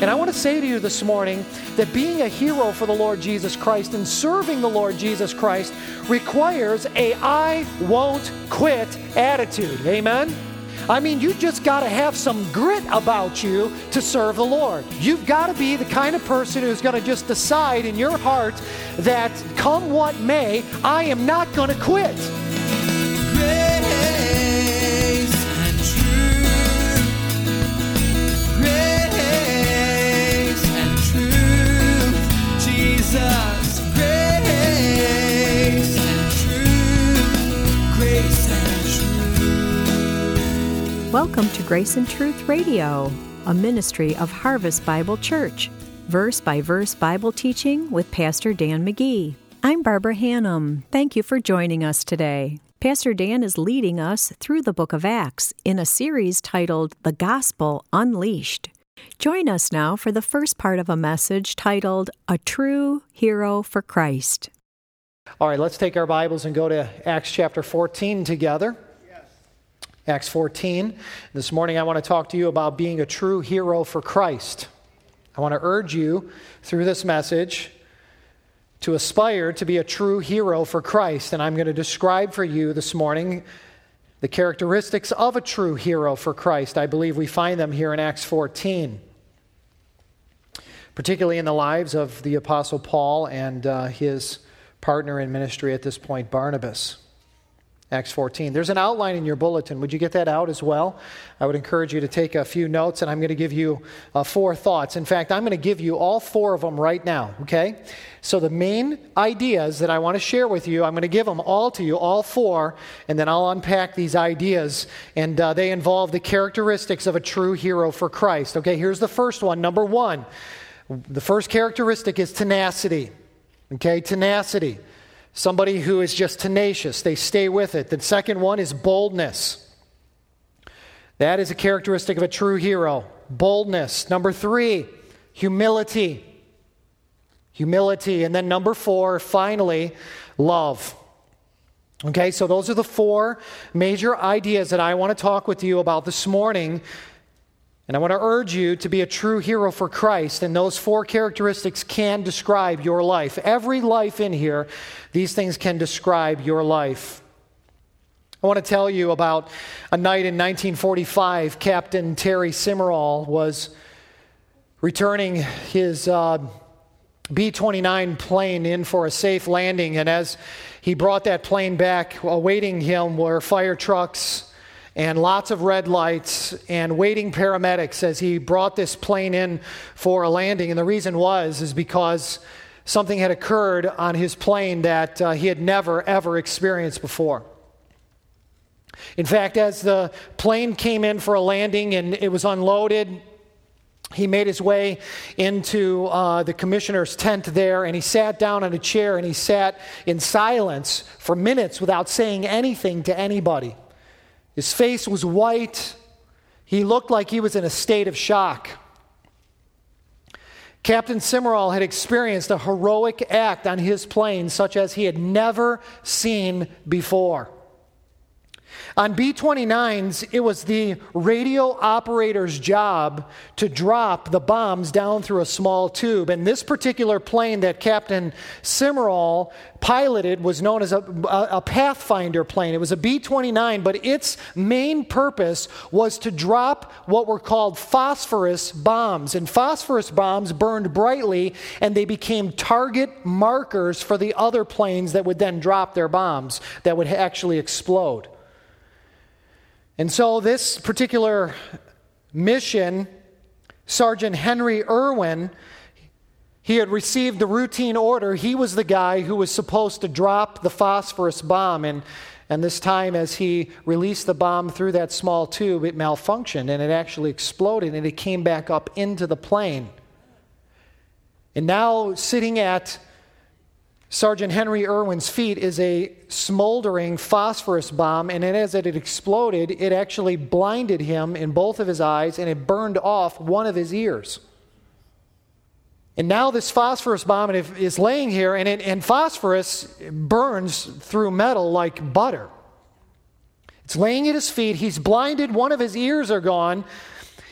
And I want to say to you this morning that being a hero for the Lord Jesus Christ and serving the Lord Jesus Christ requires a I won't quit attitude. Amen? I mean, you just got to have some grit about you to serve the Lord. You've got to be the kind of person who's going to just decide in your heart that come what may, I am not going to quit. Welcome to Grace and Truth Radio, a ministry of Harvest Bible Church, verse by verse Bible teaching with Pastor Dan McGee. I'm Barbara Hannum. Thank you for joining us today. Pastor Dan is leading us through the book of Acts in a series titled The Gospel Unleashed. Join us now for the first part of a message titled A True Hero for Christ. All right, let's take our Bibles and go to Acts chapter 14 together. Acts 14. This morning, I want to talk to you about being a true hero for Christ. I want to urge you through this message to aspire to be a true hero for Christ. And I'm going to describe for you this morning the characteristics of a true hero for Christ. I believe we find them here in Acts 14, particularly in the lives of the Apostle Paul and uh, his partner in ministry at this point, Barnabas. Acts 14. There's an outline in your bulletin. Would you get that out as well? I would encourage you to take a few notes, and I'm going to give you uh, four thoughts. In fact, I'm going to give you all four of them right now, okay? So, the main ideas that I want to share with you, I'm going to give them all to you, all four, and then I'll unpack these ideas. And uh, they involve the characteristics of a true hero for Christ. Okay, here's the first one. Number one, the first characteristic is tenacity. Okay, tenacity. Somebody who is just tenacious, they stay with it. The second one is boldness. That is a characteristic of a true hero. Boldness. Number three, humility. Humility. And then number four, finally, love. Okay, so those are the four major ideas that I want to talk with you about this morning and I want to urge you to be a true hero for Christ, and those four characteristics can describe your life. Every life in here, these things can describe your life. I want to tell you about a night in 1945. Captain Terry Simeral was returning his uh, B 29 plane in for a safe landing, and as he brought that plane back, awaiting him were fire trucks and lots of red lights and waiting paramedics as he brought this plane in for a landing. And the reason was is because something had occurred on his plane that uh, he had never ever experienced before. In fact, as the plane came in for a landing and it was unloaded, he made his way into uh, the commissioner's tent there and he sat down on a chair and he sat in silence for minutes without saying anything to anybody. His face was white. He looked like he was in a state of shock. Captain Simeral had experienced a heroic act on his plane such as he had never seen before. On B 29s, it was the radio operator's job to drop the bombs down through a small tube. And this particular plane that Captain Simeral piloted was known as a, a Pathfinder plane. It was a B 29, but its main purpose was to drop what were called phosphorus bombs. And phosphorus bombs burned brightly and they became target markers for the other planes that would then drop their bombs that would actually explode. And so, this particular mission, Sergeant Henry Erwin, he had received the routine order. He was the guy who was supposed to drop the phosphorus bomb. And, and this time, as he released the bomb through that small tube, it malfunctioned and it actually exploded and it came back up into the plane. And now, sitting at Sergeant Henry Erwin's feet is a smoldering phosphorus bomb, and as it exploded, it actually blinded him in both of his eyes and it burned off one of his ears. And now this phosphorus bomb is laying here, and, it, and phosphorus burns through metal like butter. It's laying at his feet. He's blinded. One of his ears are gone.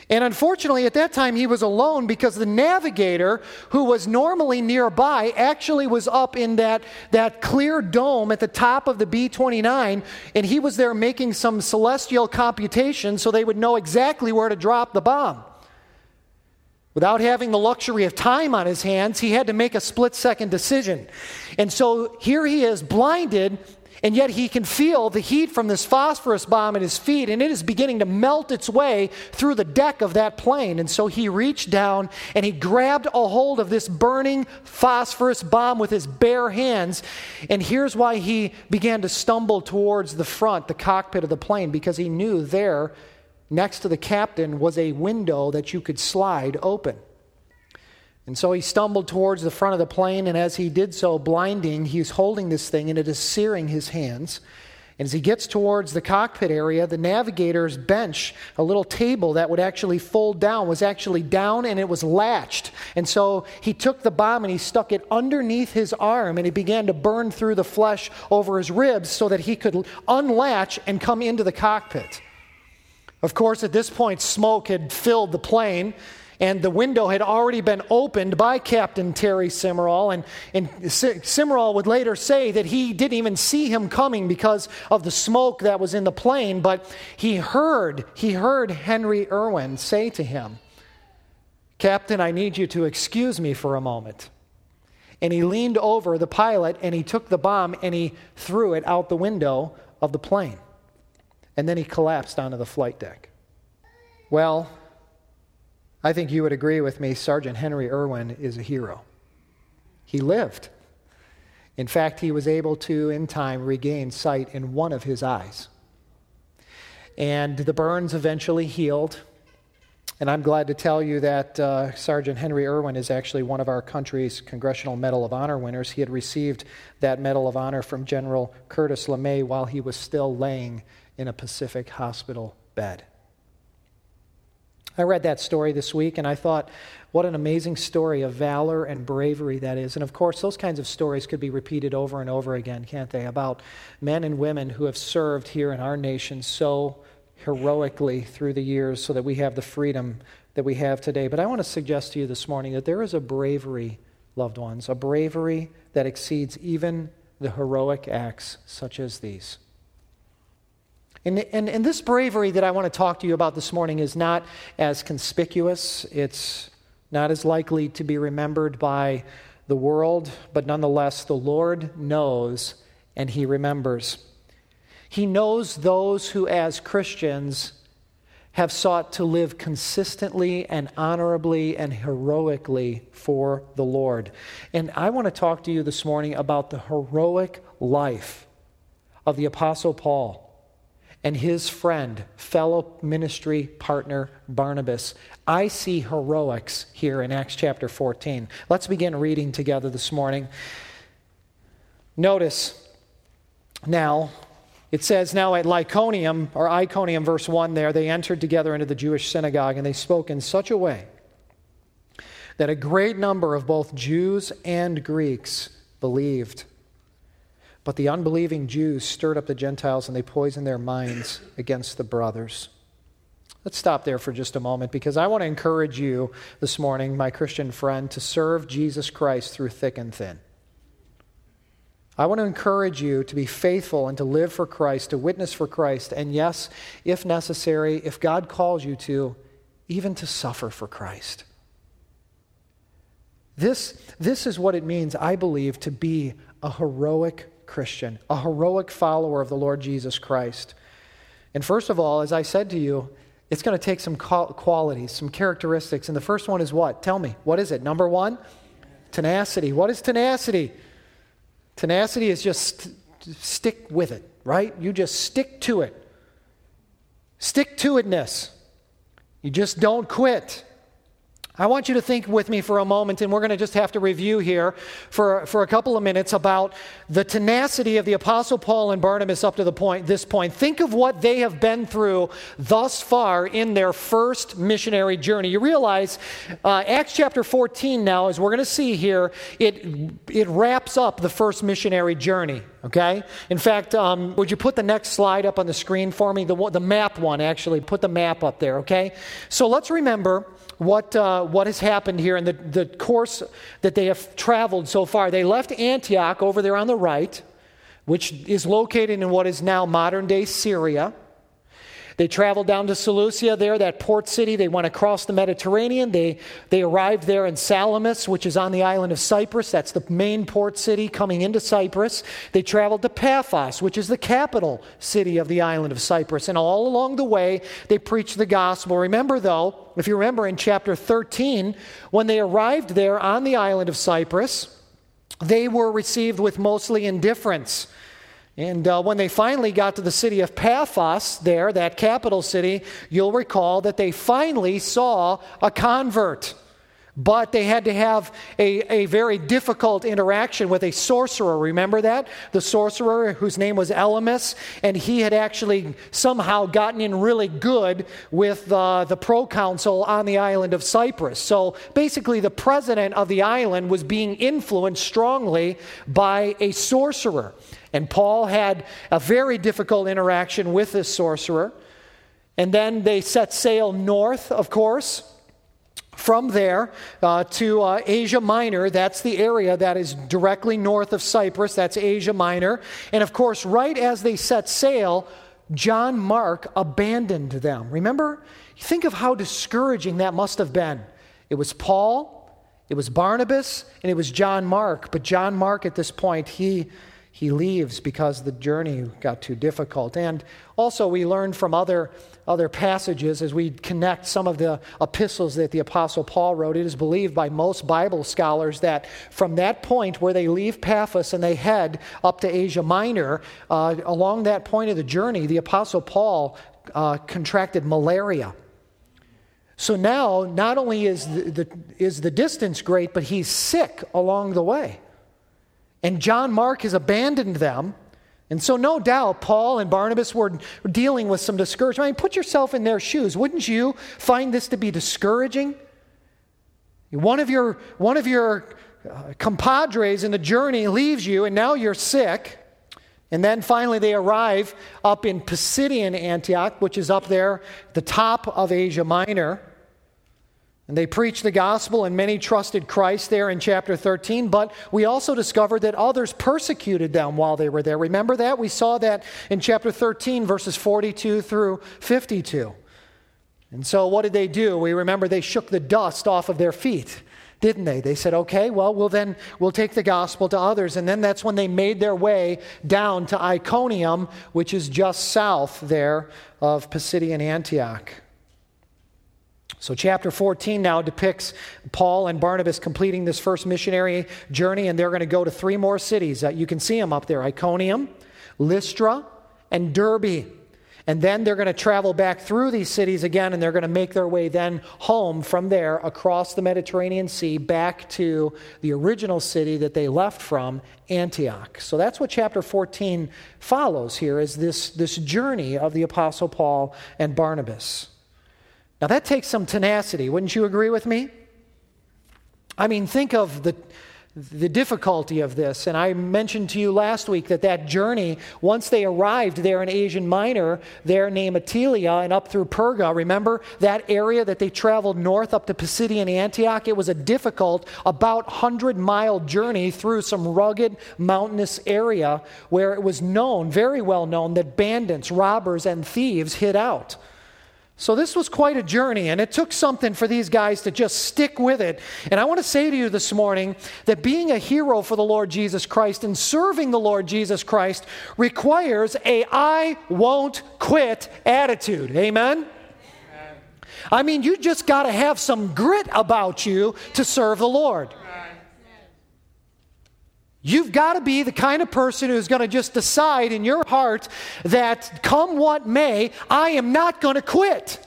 And unfortunately, at that time, he was alone because the navigator, who was normally nearby, actually was up in that, that clear dome at the top of the B 29, and he was there making some celestial computation so they would know exactly where to drop the bomb. Without having the luxury of time on his hands, he had to make a split second decision. And so here he is, blinded, and yet he can feel the heat from this phosphorus bomb at his feet, and it is beginning to melt its way through the deck of that plane. And so he reached down and he grabbed a hold of this burning phosphorus bomb with his bare hands. And here's why he began to stumble towards the front, the cockpit of the plane, because he knew there, next to the captain, was a window that you could slide open. And so he stumbled towards the front of the plane, and as he did so, blinding, he's holding this thing, and it is searing his hands. And as he gets towards the cockpit area, the navigator's bench, a little table that would actually fold down, was actually down and it was latched. And so he took the bomb and he stuck it underneath his arm and it began to burn through the flesh over his ribs so that he could unlatch and come into the cockpit. Of course, at this point, smoke had filled the plane and the window had already been opened by Captain Terry Simeral. And, and would later say that he didn't even see him coming because of the smoke that was in the plane, but he heard, he heard Henry Erwin say to him, Captain, I need you to excuse me for a moment. And he leaned over the pilot and he took the bomb and he threw it out the window of the plane. And then he collapsed onto the flight deck. Well, I think you would agree with me, Sergeant Henry Erwin is a hero. He lived. In fact, he was able to, in time, regain sight in one of his eyes. And the burns eventually healed. And I'm glad to tell you that uh, Sergeant Henry Erwin is actually one of our country's Congressional Medal of Honor winners. He had received that Medal of Honor from General Curtis LeMay while he was still laying in a Pacific hospital bed. I read that story this week and I thought, what an amazing story of valor and bravery that is. And of course, those kinds of stories could be repeated over and over again, can't they? About men and women who have served here in our nation so heroically through the years so that we have the freedom that we have today. But I want to suggest to you this morning that there is a bravery, loved ones, a bravery that exceeds even the heroic acts such as these. And, and, and this bravery that I want to talk to you about this morning is not as conspicuous, it's not as likely to be remembered by the world, but nonetheless, the Lord knows and He remembers. He knows those who, as Christians, have sought to live consistently and honorably and heroically for the Lord. And I want to talk to you this morning about the heroic life of the Apostle Paul and his friend, fellow ministry partner Barnabas. I see heroics here in Acts chapter 14. Let's begin reading together this morning. Notice now, it says, Now at Lyconium, or Iconium, verse 1 there, they entered together into the Jewish synagogue, and they spoke in such a way that a great number of both Jews and Greeks believed. But the unbelieving Jews stirred up the Gentiles and they poisoned their minds against the brothers. Let's stop there for just a moment because I want to encourage you this morning, my Christian friend, to serve Jesus Christ through thick and thin. I want to encourage you to be faithful and to live for Christ, to witness for Christ, and yes, if necessary, if God calls you to, even to suffer for Christ. This, this is what it means, I believe, to be a heroic Christian, a heroic follower of the Lord Jesus Christ. And first of all, as I said to you, it's going to take some qualities, some characteristics. And the first one is what? Tell me. What is it? Number one? Tenacity. What is tenacity? Tenacity is just stick with it, right? You just stick to it. Stick to itness. You just don't quit. I want you to think with me for a moment, and we're going to just have to review here for, for a couple of minutes about the tenacity of the Apostle Paul and Barnabas up to the point, this point. Think of what they have been through thus far in their first missionary journey. You realize uh, Acts chapter 14 now, as we're going to see here, it, it wraps up the first missionary journey. okay? In fact, um, would you put the next slide up on the screen for me? The, the map one, actually. Put the map up there, okay? So let's remember what, uh, what has happened here and the, the course that they have traveled so far. They left Antioch over there on the right, which is located in what is now modern day Syria. They traveled down to Seleucia there, that port city. They went across the Mediterranean. They, they arrived there in Salamis, which is on the island of Cyprus. That's the main port city coming into Cyprus. They traveled to Paphos, which is the capital city of the island of Cyprus. And all along the way, they preached the gospel. Remember, though, if you remember in chapter 13, when they arrived there on the island of Cyprus, they were received with mostly indifference. And uh, when they finally got to the city of Paphos, there, that capital city, you'll recall that they finally saw a convert. But they had to have a, a very difficult interaction with a sorcerer. Remember that? The sorcerer whose name was Elymas, and he had actually somehow gotten in really good with uh, the proconsul on the island of Cyprus. So basically, the president of the island was being influenced strongly by a sorcerer. And Paul had a very difficult interaction with this sorcerer. And then they set sail north, of course, from there uh, to uh, Asia Minor. That's the area that is directly north of Cyprus. That's Asia Minor. And of course, right as they set sail, John Mark abandoned them. Remember? Think of how discouraging that must have been. It was Paul, it was Barnabas, and it was John Mark. But John Mark, at this point, he he leaves because the journey got too difficult. And also, we learn from other, other passages as we connect some of the epistles that the Apostle Paul wrote. It is believed by most Bible scholars that from that point where they leave Paphos and they head up to Asia Minor, uh, along that point of the journey, the Apostle Paul uh, contracted malaria. So now, not only is the, the, is the distance great, but he's sick along the way. And John Mark has abandoned them. And so, no doubt, Paul and Barnabas were dealing with some discouragement. I mean, put yourself in their shoes. Wouldn't you find this to be discouraging? One of your, one of your uh, compadres in the journey leaves you, and now you're sick. And then finally, they arrive up in Pisidian Antioch, which is up there, the top of Asia Minor. And they preached the gospel, and many trusted Christ there in chapter 13. But we also discovered that others persecuted them while they were there. Remember that? We saw that in chapter 13, verses 42 through 52. And so, what did they do? We remember they shook the dust off of their feet, didn't they? They said, okay, well, we'll then we'll take the gospel to others. And then that's when they made their way down to Iconium, which is just south there of Pisidian Antioch. So, chapter 14 now depicts Paul and Barnabas completing this first missionary journey, and they're going to go to three more cities. Uh, you can see them up there Iconium, Lystra, and Derbe. And then they're going to travel back through these cities again, and they're going to make their way then home from there across the Mediterranean Sea back to the original city that they left from, Antioch. So that's what chapter 14 follows here is this, this journey of the Apostle Paul and Barnabas. Now, that takes some tenacity. Wouldn't you agree with me? I mean, think of the, the difficulty of this. And I mentioned to you last week that that journey, once they arrived there in Asian Minor, there named Attalia and up through Perga, remember that area that they traveled north up to Pisidian Antioch? It was a difficult, about 100 mile journey through some rugged, mountainous area where it was known, very well known, that bandits, robbers, and thieves hid out. So, this was quite a journey, and it took something for these guys to just stick with it. And I want to say to you this morning that being a hero for the Lord Jesus Christ and serving the Lord Jesus Christ requires a I won't quit attitude. Amen? I mean, you just got to have some grit about you to serve the Lord. You've got to be the kind of person who's going to just decide in your heart that come what may, I am not going to quit.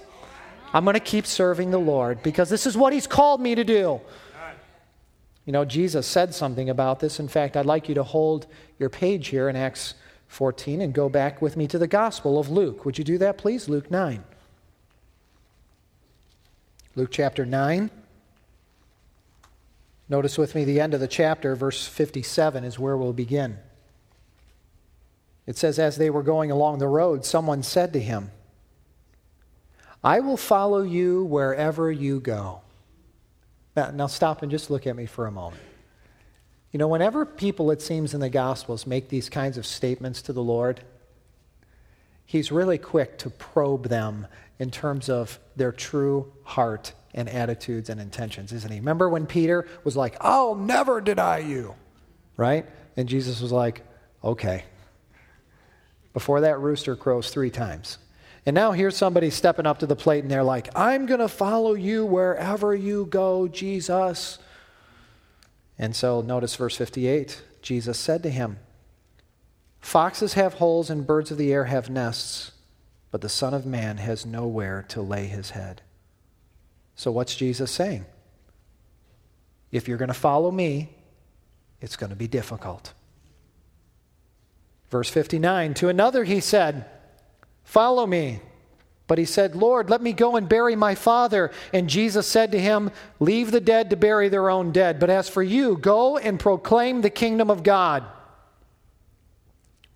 I'm going to keep serving the Lord because this is what He's called me to do. You know, Jesus said something about this. In fact, I'd like you to hold your page here in Acts 14 and go back with me to the Gospel of Luke. Would you do that, please? Luke 9. Luke chapter 9. Notice with me the end of the chapter, verse 57 is where we'll begin. It says, as they were going along the road, someone said to him, I will follow you wherever you go. Now, now, stop and just look at me for a moment. You know, whenever people, it seems in the Gospels, make these kinds of statements to the Lord, He's really quick to probe them in terms of their true heart and attitudes and intentions, isn't he? Remember when Peter was like, I'll never deny you, right? And Jesus was like, okay. Before that rooster crows three times. And now here's somebody stepping up to the plate and they're like, I'm going to follow you wherever you go, Jesus. And so notice verse 58 Jesus said to him, Foxes have holes and birds of the air have nests, but the Son of Man has nowhere to lay his head. So, what's Jesus saying? If you're going to follow me, it's going to be difficult. Verse 59 To another he said, Follow me. But he said, Lord, let me go and bury my father. And Jesus said to him, Leave the dead to bury their own dead. But as for you, go and proclaim the kingdom of God.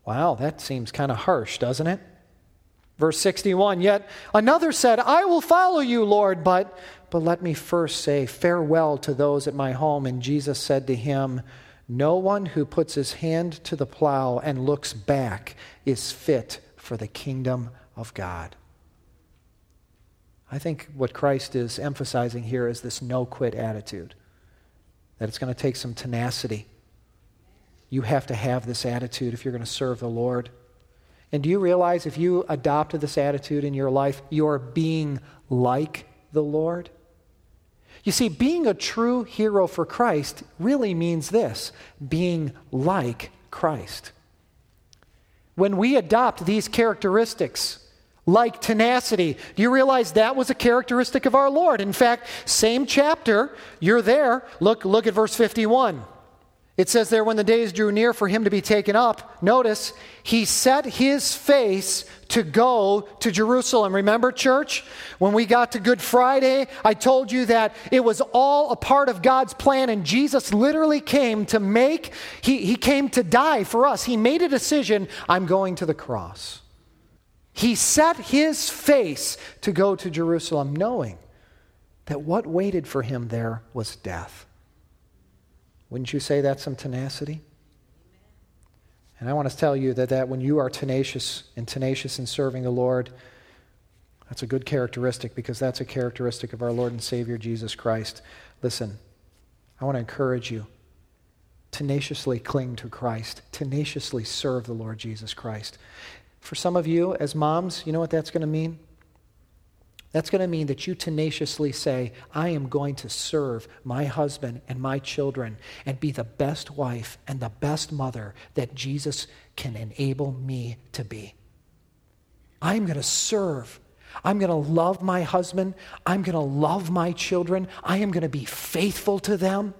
Wow, that seems kind of harsh, doesn't it? Verse 61 Yet another said, I will follow you, Lord, but, but let me first say farewell to those at my home. And Jesus said to him, No one who puts his hand to the plow and looks back is fit for the kingdom of God. I think what Christ is emphasizing here is this no quit attitude, that it's going to take some tenacity. You have to have this attitude if you're going to serve the Lord. And do you realize if you adopted this attitude in your life, you're being like the Lord? You see, being a true hero for Christ really means this being like Christ. When we adopt these characteristics, like tenacity. Do you realize that was a characteristic of our Lord? In fact, same chapter, you're there. Look, look at verse 51. It says there, when the days drew near for him to be taken up, notice, he set his face to go to Jerusalem. Remember, church? When we got to Good Friday, I told you that it was all a part of God's plan, and Jesus literally came to make, he, he came to die for us. He made a decision I'm going to the cross. He set his face to go to Jerusalem, knowing that what waited for him there was death. Wouldn't you say that's some tenacity? And I want to tell you that, that when you are tenacious and tenacious in serving the Lord, that's a good characteristic because that's a characteristic of our Lord and Savior Jesus Christ. Listen, I want to encourage you tenaciously cling to Christ, tenaciously serve the Lord Jesus Christ. For some of you, as moms, you know what that's going to mean? That's going to mean that you tenaciously say, I am going to serve my husband and my children and be the best wife and the best mother that Jesus can enable me to be. I'm going to serve. I'm going to love my husband. I'm going to love my children. I am going to be faithful to them.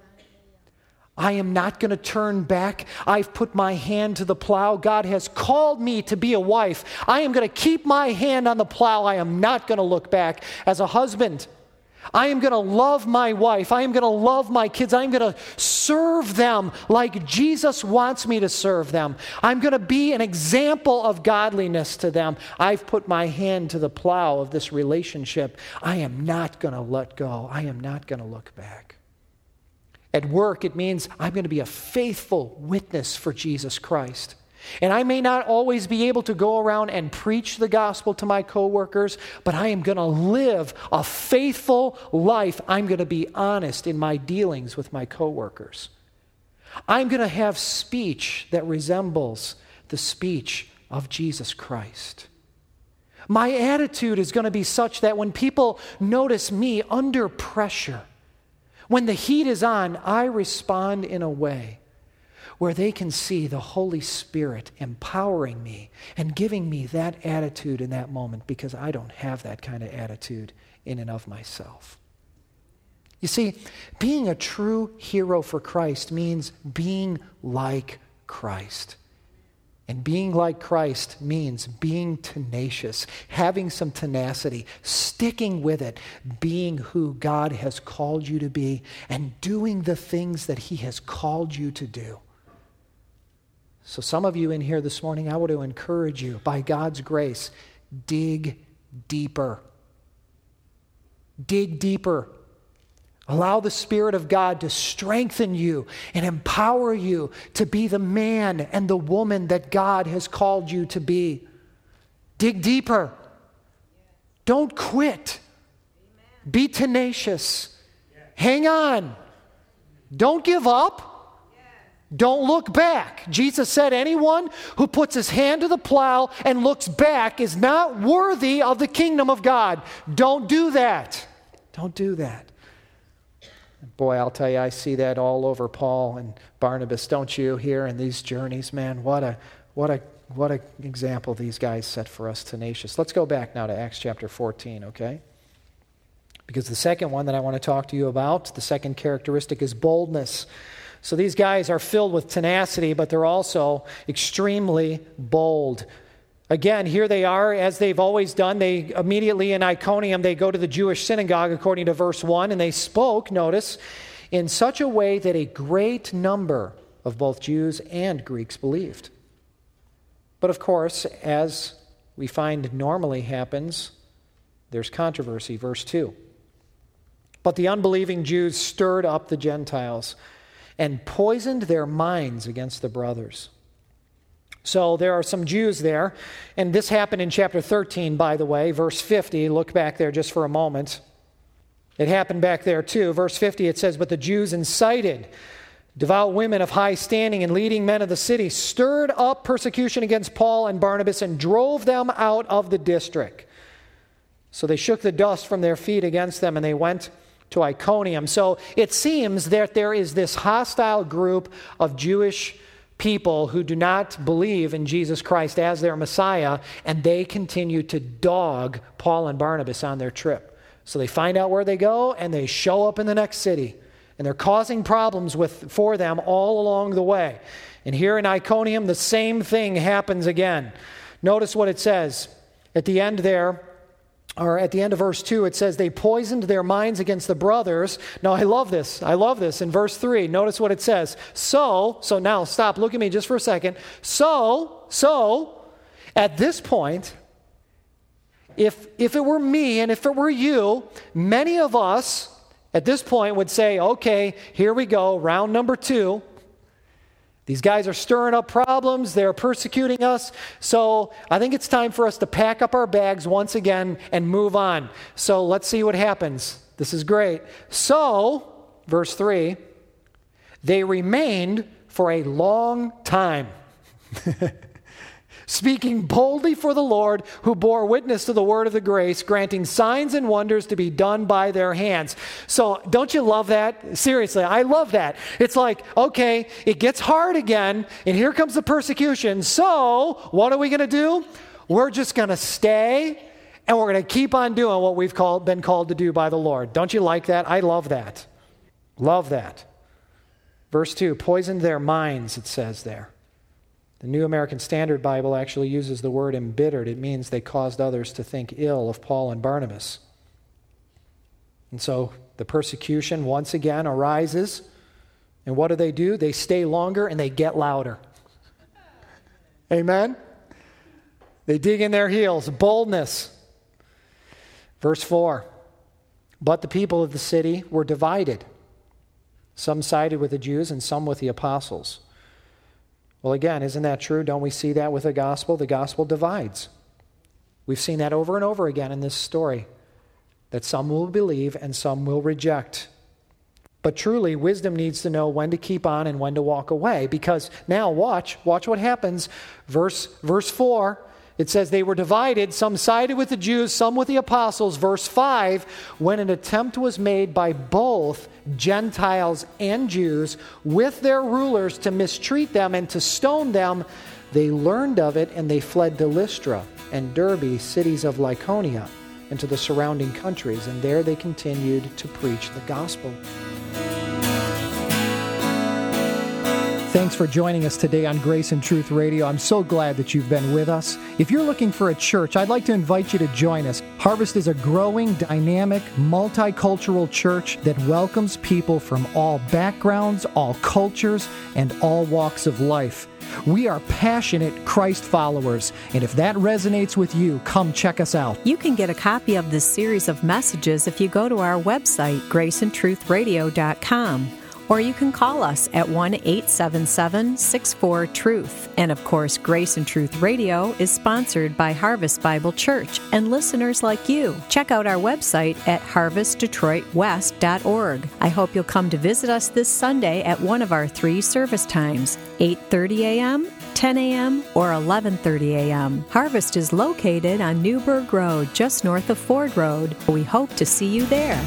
I am not going to turn back. I've put my hand to the plow. God has called me to be a wife. I am going to keep my hand on the plow. I am not going to look back. As a husband, I am going to love my wife. I am going to love my kids. I'm going to serve them like Jesus wants me to serve them. I'm going to be an example of godliness to them. I've put my hand to the plow of this relationship. I am not going to let go. I am not going to look back. At work, it means I'm going to be a faithful witness for Jesus Christ. And I may not always be able to go around and preach the gospel to my coworkers, but I am going to live a faithful life. I'm going to be honest in my dealings with my coworkers. I'm going to have speech that resembles the speech of Jesus Christ. My attitude is going to be such that when people notice me under pressure, when the heat is on, I respond in a way where they can see the Holy Spirit empowering me and giving me that attitude in that moment because I don't have that kind of attitude in and of myself. You see, being a true hero for Christ means being like Christ. And being like Christ means being tenacious, having some tenacity, sticking with it, being who God has called you to be, and doing the things that He has called you to do. So, some of you in here this morning, I want to encourage you, by God's grace, dig deeper. Dig deeper. Allow the Spirit of God to strengthen you and empower you to be the man and the woman that God has called you to be. Dig deeper. Don't quit. Be tenacious. Hang on. Don't give up. Don't look back. Jesus said, Anyone who puts his hand to the plow and looks back is not worthy of the kingdom of God. Don't do that. Don't do that. Boy, I'll tell you, I see that all over Paul and Barnabas, don't you, here in these journeys, man? What a, what a, what an example these guys set for us, tenacious. Let's go back now to Acts chapter 14, okay? Because the second one that I want to talk to you about, the second characteristic is boldness. So these guys are filled with tenacity, but they're also extremely bold. Again, here they are, as they've always done. They immediately in Iconium, they go to the Jewish synagogue, according to verse 1, and they spoke, notice, in such a way that a great number of both Jews and Greeks believed. But of course, as we find normally happens, there's controversy. Verse 2. But the unbelieving Jews stirred up the Gentiles and poisoned their minds against the brothers. So there are some Jews there, and this happened in chapter 13, by the way, verse 50. Look back there just for a moment. It happened back there too. Verse 50, it says, But the Jews incited devout women of high standing and leading men of the city, stirred up persecution against Paul and Barnabas, and drove them out of the district. So they shook the dust from their feet against them, and they went to Iconium. So it seems that there is this hostile group of Jewish people who do not believe in Jesus Christ as their Messiah, and they continue to dog Paul and Barnabas on their trip. So they find out where they go and they show up in the next city. And they're causing problems with, for them all along the way. And here in Iconium, the same thing happens again. Notice what it says at the end there or at the end of verse 2, it says, They poisoned their minds against the brothers. Now, I love this. I love this. In verse 3, notice what it says. So, so now stop, look at me just for a second. So, so, at this point, if, if it were me and if it were you, many of us at this point would say, Okay, here we go, round number two. These guys are stirring up problems, they're persecuting us. So I think it's time for us to pack up our bags once again and move on. So let's see what happens. This is great. So, verse 3 they remained for a long time. speaking boldly for the Lord, who bore witness to the word of the grace, granting signs and wonders to be done by their hands. So, don't you love that? Seriously, I love that. It's like, okay, it gets hard again, and here comes the persecution. So, what are we going to do? We're just going to stay and we're going to keep on doing what we've called, been called to do by the Lord. Don't you like that? I love that. Love that. Verse 2 poisoned their minds, it says there. The New American Standard Bible actually uses the word embittered. It means they caused others to think ill of Paul and Barnabas. And so the persecution once again arises. And what do they do? They stay longer and they get louder. Amen? They dig in their heels. Boldness. Verse 4 But the people of the city were divided. Some sided with the Jews and some with the apostles. Well, again, isn't that true? Don't we see that with the gospel? The gospel divides. We've seen that over and over again in this story that some will believe and some will reject. But truly, wisdom needs to know when to keep on and when to walk away because now watch, watch what happens. Verse, verse 4 it says they were divided, some sided with the Jews, some with the apostles. Verse 5 when an attempt was made by both Gentiles and Jews with their rulers to mistreat them and to stone them, they learned of it and they fled to Lystra and Derbe, cities of Lycaonia, and to the surrounding countries, and there they continued to preach the gospel. Thanks for joining us today on Grace and Truth Radio. I'm so glad that you've been with us. If you're looking for a church, I'd like to invite you to join us. Harvest is a growing, dynamic, multicultural church that welcomes people from all backgrounds, all cultures, and all walks of life. We are passionate Christ followers, and if that resonates with you, come check us out. You can get a copy of this series of messages if you go to our website, graceandtruthradio.com or you can call us at 1 877 64 Truth. And of course, Grace and Truth Radio is sponsored by Harvest Bible Church and listeners like you. Check out our website at harvestdetroitwest.org. I hope you'll come to visit us this Sunday at one of our three service times 8:30 a.m., 10 a.m. or 11:30 a.m. Harvest is located on Newburgh Road, just north of Ford Road. We hope to see you there.